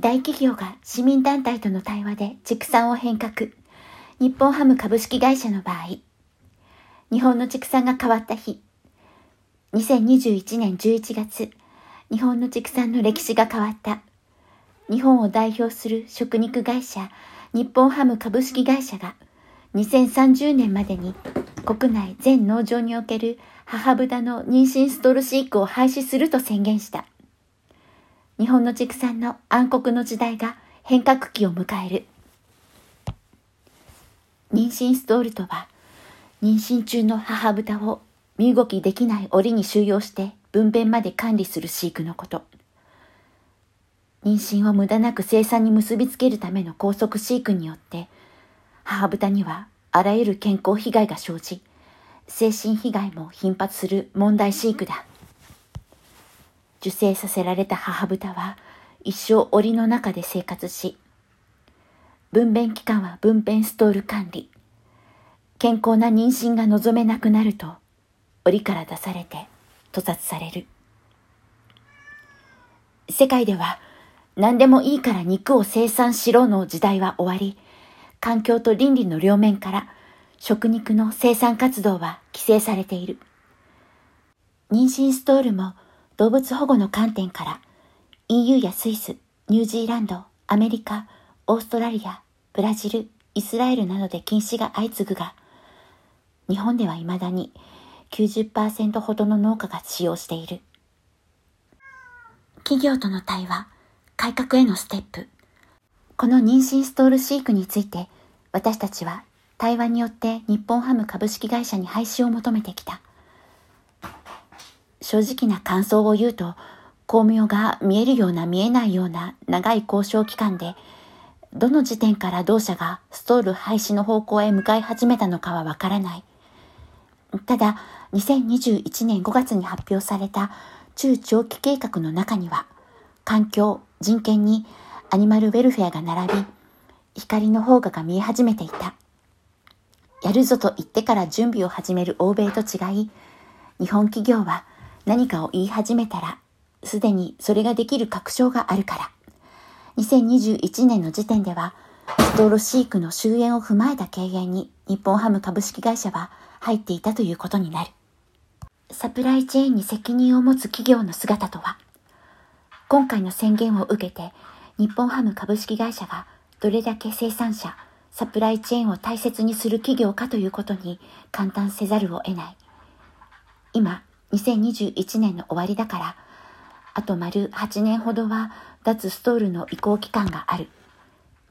大企業が市民団体との対話で畜産を変革。日本ハム株式会社の場合、日本の畜産が変わった日、2021年11月、日本の畜産の歴史が変わった。日本を代表する食肉会社、日本ハム株式会社が2030年までに国内全農場における母豚の妊娠ストール飼育を廃止すると宣言した。日本の畜産の暗黒の時代が変革期を迎える。妊娠ストールとは、妊娠中の母豚を身動きできない檻に収容して分娩まで管理する飼育のこと。妊娠を無駄なく生産に結びつけるための高速飼育によって、母豚にはあらゆる健康被害が生じ、精神被害も頻発する問題飼育だ。受精させられた母豚は一生檻の中で生活し、分娩期間は分娩ストール管理。健康な妊娠が望めなくなると、檻から出されて屠殺される。世界では何でもいいから肉を生産しろの時代は終わり、環境と倫理の両面から食肉の生産活動は規制されている。妊娠ストールも動物保護の観点から EU やスイス、ニュージーランド、アメリカ、オーストラリア、ブラジル、イスラエルなどで禁止が相次ぐが、日本では未だに90%ほどの農家が使用している。企業との対話、改革へのステップ。この妊娠ストール飼育について、私たちは対話によって日本ハム株式会社に廃止を求めてきた。正直な感想を言うと、巧妙が見えるような見えないような長い交渉期間で、どの時点から同社がストール廃止の方向へ向かい始めたのかはわからない。ただ、2021年5月に発表された中長期計画の中には、環境、人権にアニマルウェルフェアが並び、光の方がが見え始めていた。やるぞと言ってから準備を始める欧米と違い、日本企業は何かを言い始めたら、すでにそれができる確証があるから。2021年の時点では、ストール飼育の終焉を踏まえた経営に日本ハム株式会社は入っていたということになる。サプライチェーンに責任を持つ企業の姿とは、今回の宣言を受けて、日本ハム株式会社がどれだけ生産者、サプライチェーンを大切にする企業かということに簡単せざるを得ない。今、2021年の終わりだから、あと丸8年ほどは脱ストールの移行期間がある。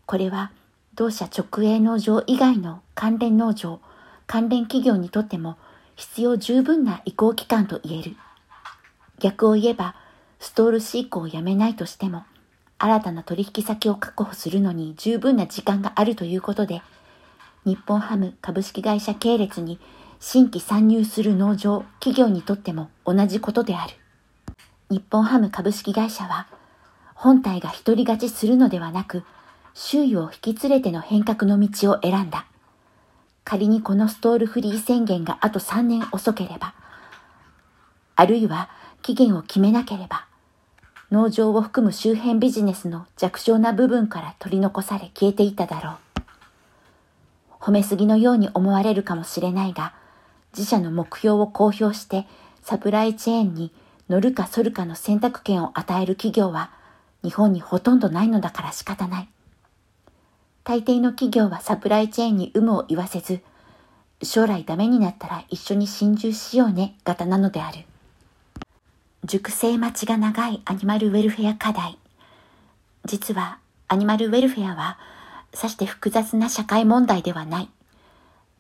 これは同社直営農場以外の関連農場、関連企業にとっても必要十分な移行期間と言える。逆を言えば、ストール飼育をやめないとしても、新たな取引先を確保するのに十分な時間があるということで、日本ハム株式会社系列に新規参入する農場、企業にとっても同じことである。日本ハム株式会社は、本体が独り勝ちするのではなく、周囲を引き連れての変革の道を選んだ。仮にこのストールフリー宣言があと3年遅ければ、あるいは期限を決めなければ、農場を含む周辺ビジネスの弱小な部分から取り残され消えていただろう。褒めすぎのように思われるかもしれないが、自社の目標を公表してサプライチェーンに乗るか反るかの選択権を与える企業は日本にほとんどないのだから仕方ない。大抵の企業はサプライチェーンに有無を言わせず、将来ダメになったら一緒に心中しようね型なのである。熟成待ちが長いアニマルウェルフェア課題。実はアニマルウェルフェアはさして複雑な社会問題ではない。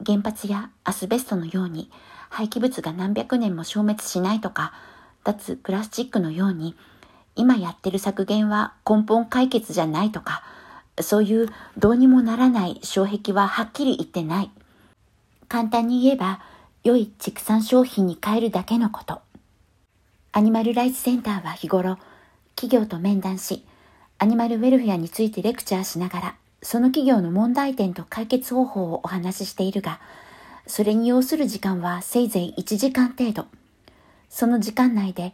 原発やアスベストのように廃棄物が何百年も消滅しないとか、脱プラスチックのように今やってる削減は根本解決じゃないとか、そういうどうにもならない障壁ははっきり言ってない。簡単に言えば、良い畜産商品に変えるだけのこと。アニマルライツセンターは日頃、企業と面談し、アニマルウェルフェアについてレクチャーしながら、その企業の問題点と解決方法をお話ししているが、それに要する時間はせいぜい1時間程度。その時間内で、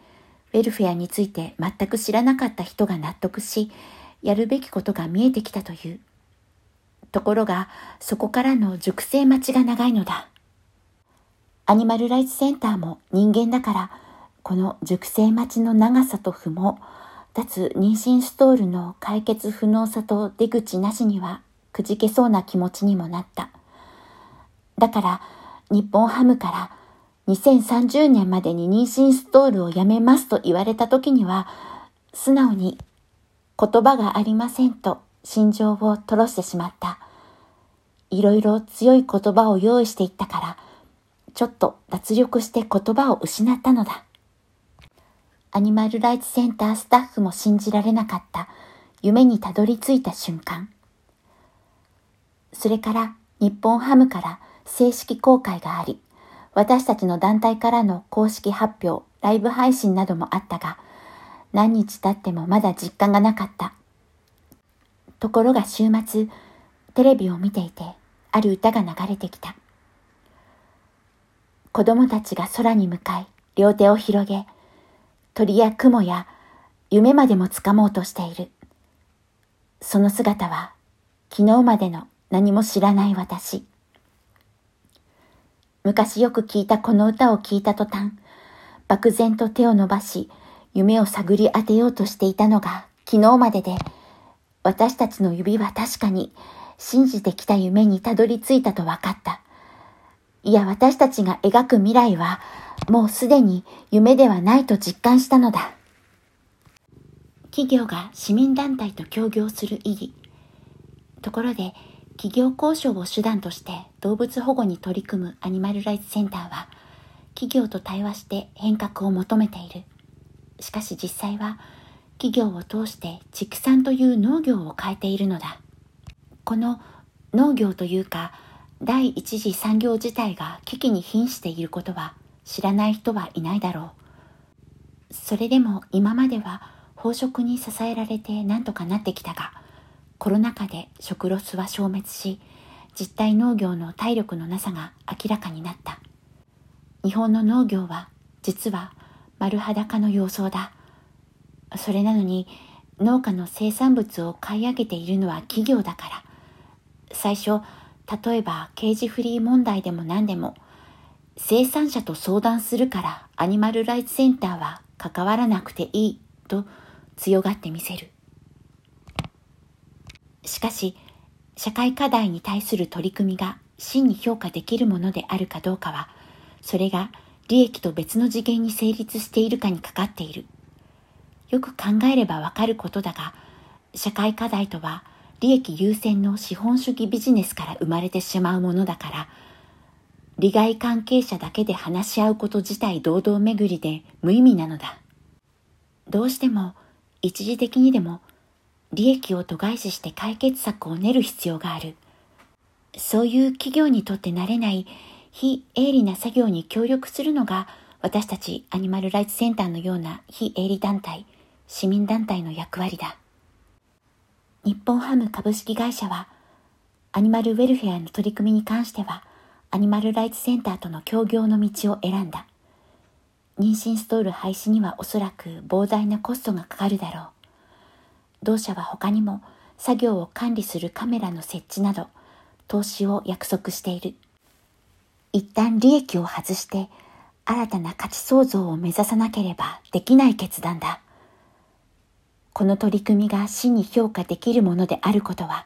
ウェルフェアについて全く知らなかった人が納得し、やるべきことが見えてきたという。ところが、そこからの熟成待ちが長いのだ。アニマルライツセンターも人間だから、この熟成待ちの長さと不毛、脱妊娠ストールの解決不能さと出口なしにはくじけそうな気持ちにもなった。だから、日本ハムから2030年までに妊娠ストールをやめますと言われた時には、素直に言葉がありませんと心情を吐露してしまった。いろいろ強い言葉を用意していったから、ちょっと脱力して言葉を失ったのだ。アニマルライツセンタースタッフも信じられなかった夢にたどり着いた瞬間。それから日本ハムから正式公開があり、私たちの団体からの公式発表、ライブ配信などもあったが、何日経ってもまだ実感がなかった。ところが週末、テレビを見ていて、ある歌が流れてきた。子供たちが空に向かい、両手を広げ、鳥や雲や夢までもつかもうとしている。その姿は昨日までの何も知らない私。昔よく聞いたこの歌を聞いた途端、漠然と手を伸ばし、夢を探り当てようとしていたのが昨日までで、私たちの指は確かに信じてきた夢にたどり着いたと分かった。いや、私たちが描く未来はもうすでに夢ではないと実感したのだ。企業が市民団体と協業する意義。ところで、企業交渉を手段として動物保護に取り組むアニマルライツセンターは、企業と対話して変革を求めている。しかし実際は、企業を通して畜産という農業を変えているのだ。この農業というか、第一次産業自体が危機に瀕していることは、知らない人はいないだろう。それでも今までは飽食に支えられて何とかなってきたが、コロナ禍で食ロスは消滅し、実体農業の体力のなさが明らかになった。日本の農業は実は丸裸の様相だ。それなのに農家の生産物を買い上げているのは企業だから。最初、例えばケージフリー問題でも何でも生産者と相談するからアニマルライツセンターは関わらなくていいと強がってみせる。しかし、社会課題に対する取り組みが真に評価できるものであるかどうかは、それが利益と別の次元に成立しているかにかかっている。よく考えればわかることだが、社会課題とは利益優先の資本主義ビジネスから生まれてしまうものだから、利害関係者だけで話し合うこと自体堂々巡りで無意味なのだ。どうしても一時的にでも利益を度外視して解決策を練る必要がある。そういう企業にとって慣れない非営利な作業に協力するのが私たちアニマルライツセンターのような非営利団体、市民団体の役割だ。日本ハム株式会社はアニマルウェルフェアの取り組みに関してはアニマルライツセンターとの協業の道を選んだ。妊娠ストール廃止にはおそらく膨大なコストがかかるだろう。同社は他にも作業を管理するカメラの設置など投資を約束している。一旦利益を外して新たな価値創造を目指さなければできない決断だ。この取り組みが真に評価できるものであることは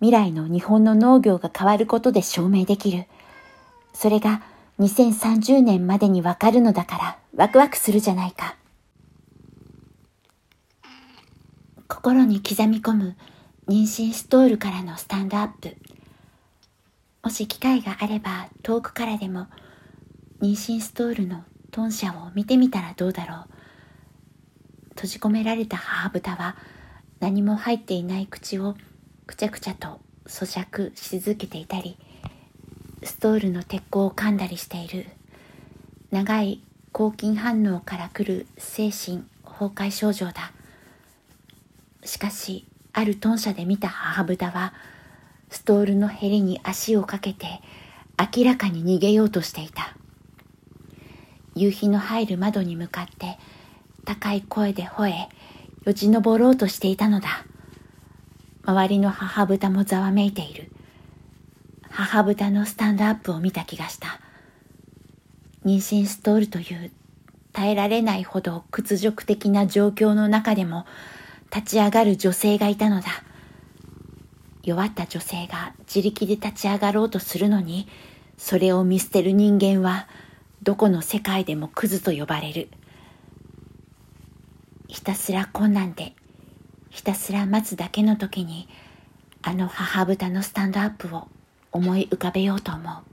未来の日本の農業が変わることで証明できる。それが2030年までにわかるのだからワクワクするじゃないか。心に刻み込む妊娠ストールからのスタンドアップ。もし機会があれば遠くからでも妊娠ストールの豚舎を見てみたらどうだろう。閉じ込められた母豚は何も入っていない口をくちゃくちゃと咀嚼し続けていたり、ストールの鉄鋼を噛んだりしている。長い抗菌反応から来る精神崩壊症状だ。しかしある豚舎で見た母豚はストールのへりに足をかけて明らかに逃げようとしていた。夕日の入る窓に向かって高い声で吠えよじ登ろうとしていたのだ。周りの母豚もざわめいている。母豚のスタンドアップを見た気がした。妊娠ストールという耐えられないほど屈辱的な状況の中でも立ち上がる女性がいたのだ。弱った女性が自力で立ち上がろうとするのに、それを見捨てる人間はどこの世界でもクズと呼ばれる。ひたすら困難で、ひたすら待つだけの時に、あの母豚のスタンドアップを思い浮かべようと思う。